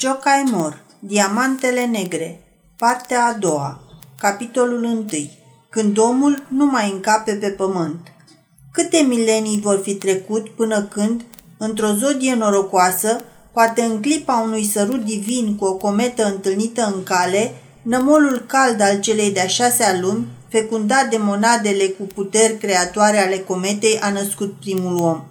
Jocai Mor, Diamantele Negre, partea a doua, capitolul 1, când omul nu mai încape pe pământ. Câte milenii vor fi trecut până când, într-o zodie norocoasă, poate în clipa unui sărut divin cu o cometă întâlnită în cale, nămolul cald al celei de-a șasea lumi, fecundat de monadele cu puteri creatoare ale cometei, a născut primul om.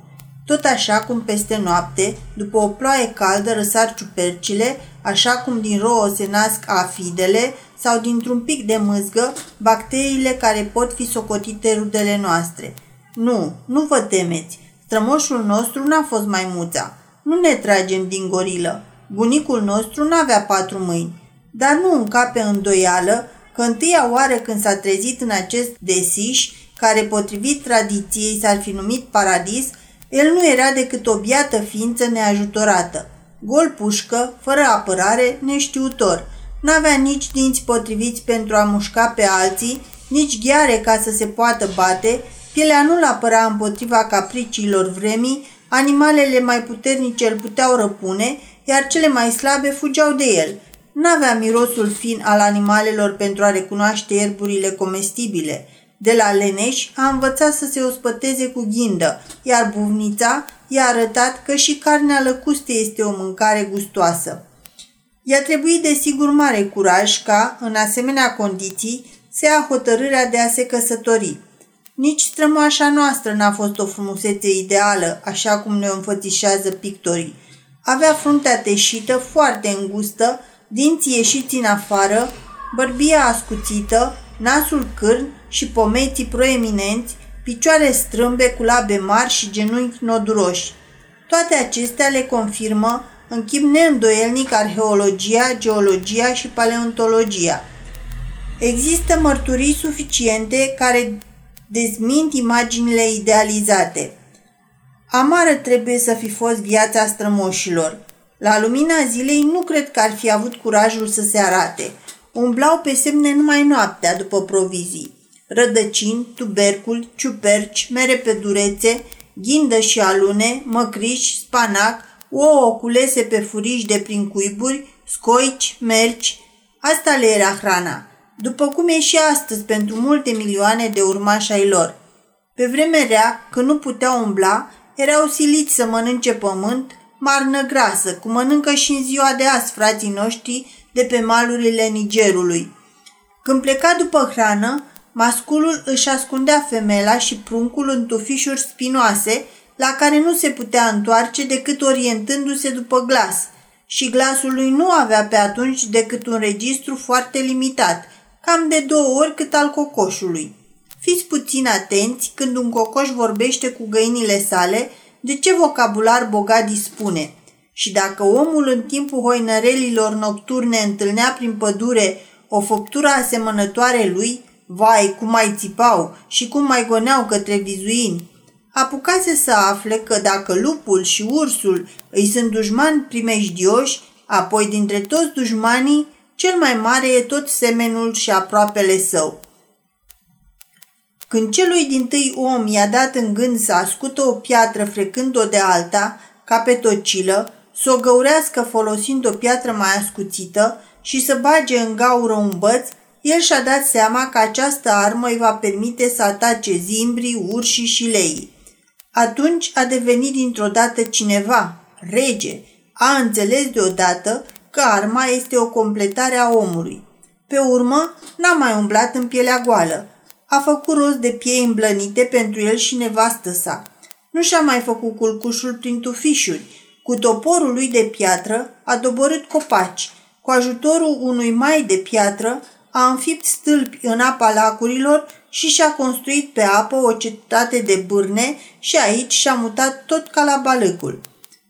Tot așa cum peste noapte, după o ploaie caldă răsar ciupercile, așa cum din rouă se nasc afidele sau dintr-un pic de mâzgă bacteriile care pot fi socotite rudele noastre. Nu, nu vă temeți. Strămoșul nostru n-a fost maimuța. Nu ne tragem din gorilă. Bunicul nostru n-avea patru mâini. Dar nu încape îndoială că întâia oară când s-a trezit în acest desiș, care potrivit tradiției s-ar fi numit paradis, el nu era decât o biată ființă neajutorată. Gol pușcă, fără apărare, neștiutor. N-avea nici dinți potriviți pentru a mușca pe alții, nici gheare ca să se poată bate, pielea nu-l apăra împotriva capriciilor vremii, animalele mai puternice îl puteau răpune, iar cele mai slabe fugeau de el. N-avea mirosul fin al animalelor pentru a recunoaște ierburile comestibile – de la Leneș a învățat să se ospăteze cu ghindă, iar buvnița i-a arătat că și carnea lăcuste este o mâncare gustoasă. I-a trebuit desigur mare curaj ca, în asemenea condiții, să ia hotărârea de a se căsători. Nici strămoașa noastră n-a fost o frumusețe ideală, așa cum ne înfățișează pictorii. Avea fruntea teșită, foarte îngustă, dinții ieșiți în afară, bărbia ascuțită, nasul cârn și pomeții proeminenți, picioare strâmbe cu labe mari și genunchi noduroși. Toate acestea le confirmă în chip neîndoielnic arheologia, geologia și paleontologia. Există mărturii suficiente care dezmint imaginile idealizate. Amară trebuie să fi fost viața strămoșilor. La lumina zilei nu cred că ar fi avut curajul să se arate. Umblau pe semne numai noaptea după provizii rădăcini, tuberculi, ciuperci, mere pe durețe, ghindă și alune, măcriși, spanac, ouă culese pe furiși de prin cuiburi, scoici, merci. Asta le era hrana, după cum e și astăzi pentru multe milioane de urmași ai lor. Pe vreme rea, când nu puteau umbla, erau siliți să mănânce pământ, marnă grasă, cum mănâncă și în ziua de azi frații noștri de pe malurile Nigerului. Când pleca după hrană, Masculul își ascundea femela și pruncul în tufișuri spinoase, la care nu se putea întoarce decât orientându-se după glas, și glasul lui nu avea pe atunci decât un registru foarte limitat, cam de două ori cât al cocoșului. Fiți puțin atenți când un cocoș vorbește cu găinile sale, de ce vocabular bogat dispune. Și dacă omul în timpul hoinărelilor nocturne întâlnea prin pădure o făptură asemănătoare lui, Vai, cum mai țipau și cum mai goneau către vizuini. Apucase să afle că dacă lupul și ursul îi sunt dușmani primejdioși, apoi dintre toți dușmanii, cel mai mare e tot semenul și aproapele său. Când celui din tâi om i-a dat în gând să ascută o piatră frecând-o de alta, ca pe tocilă, să o găurească folosind o piatră mai ascuțită și să bage în gaură un băț, el și-a dat seama că această armă îi va permite să atace zimbrii, urșii și leii. Atunci a devenit dintr-o dată cineva, rege. A înțeles deodată că arma este o completare a omului. Pe urmă, n-a mai umblat în pielea goală. A făcut rost de piei îmblănite pentru el și nevastă sa. Nu și-a mai făcut culcușul prin tufișuri. Cu toporul lui de piatră a doborât copaci. Cu ajutorul unui mai de piatră a înfipt stâlpi în apa lacurilor și și-a construit pe apă o cetate de bârne și aici și-a mutat tot ca la balăcul.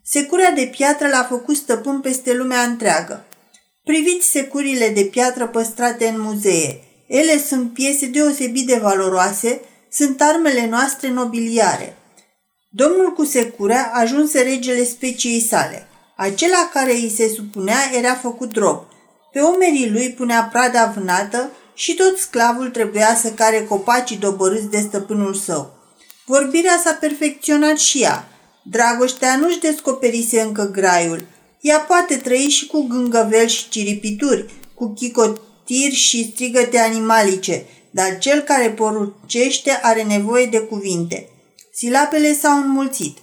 Securea de piatră l-a făcut stăpân peste lumea întreagă. Priviți securile de piatră păstrate în muzee. Ele sunt piese deosebit de valoroase, sunt armele noastre nobiliare. Domnul cu securea ajunse regele speciei sale. Acela care îi se supunea era făcut rob. Pe umerii lui punea prada vânată și tot sclavul trebuia să care copacii dobărâți de stăpânul său. Vorbirea s-a perfecționat și ea. Dragoștea nu-și descoperise încă graiul. Ea poate trăi și cu gângăvel și ciripituri, cu chicotiri și strigăte animalice, dar cel care poruncește are nevoie de cuvinte. Silapele s-au înmulțit.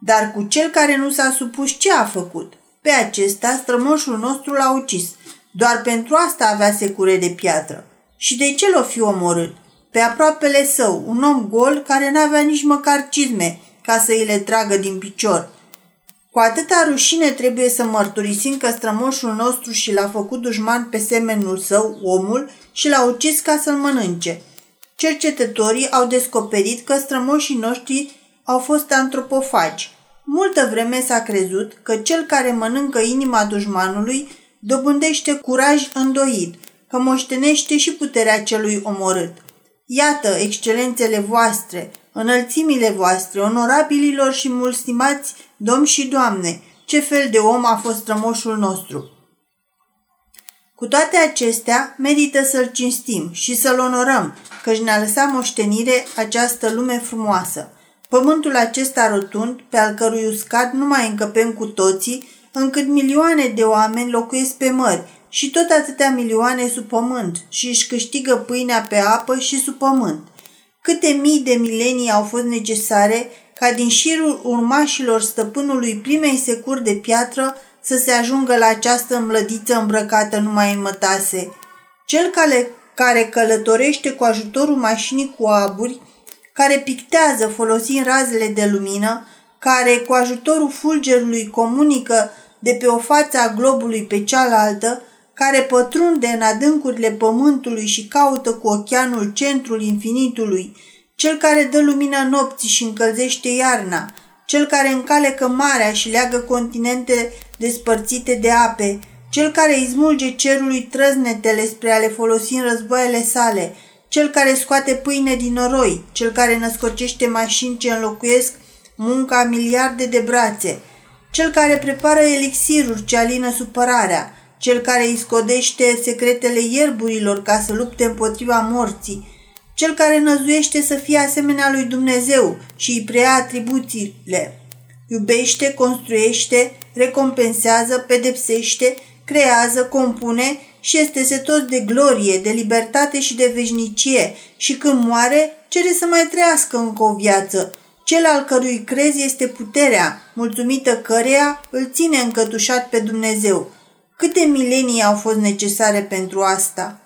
Dar cu cel care nu s-a supus ce a făcut? Pe acesta strămoșul nostru l-a ucis. Doar pentru asta avea secure de piatră. Și de ce l-o fi omorât? Pe aproapele său, un om gol care n-avea nici măcar cizme ca să îi le tragă din picior. Cu atâta rușine trebuie să mărturisim că strămoșul nostru și l-a făcut dușman pe semenul său, omul, și l-a ucis ca să-l mănânce. Cercetătorii au descoperit că strămoșii noștri au fost antropofagi. Multă vreme s-a crezut că cel care mănâncă inima dușmanului dobândește curaj îndoit, că moștenește și puterea celui omorât. Iată, excelențele voastre, înălțimile voastre, onorabililor și mulțimați domni și doamne, ce fel de om a fost strămoșul nostru. Cu toate acestea, merită să-l cinstim și să-l onorăm, căci ne-a lăsat moștenire această lume frumoasă. Pământul acesta rotund, pe al cărui uscat nu mai încăpem cu toții, încât milioane de oameni locuiesc pe mări și tot atâtea milioane sub pământ și își câștigă pâinea pe apă și sub pământ. Câte mii de milenii au fost necesare ca din șirul urmașilor stăpânului primei securi de piatră să se ajungă la această mlădiță îmbrăcată numai în mătase. Cel care, care călătorește cu ajutorul mașinii cu aburi, care pictează folosind razele de lumină, care cu ajutorul fulgerului comunică de pe o față a globului pe cealaltă, care pătrunde în adâncurile pământului și caută cu ochianul centrul infinitului, cel care dă lumina nopții și încălzește iarna, cel care încalecă marea și leagă continente despărțite de ape, cel care izmulge cerului trăznetele spre a le folosi în războaiele sale, cel care scoate pâine din noroi, cel care născocește mașini ce înlocuiesc munca a miliarde de brațe, cel care prepară elixiruri ce alină supărarea, cel care îi scodește secretele ierburilor ca să lupte împotriva morții, cel care năzuiește să fie asemenea lui Dumnezeu și îi preia atribuțiile. Iubește, construiește, recompensează, pedepsește, creează, compune și este setos de glorie, de libertate și de veșnicie și când moare, cere să mai trăiască încă o viață. Cel al cărui crezi este puterea, mulțumită căreia îl ține încătușat pe Dumnezeu. Câte milenii au fost necesare pentru asta?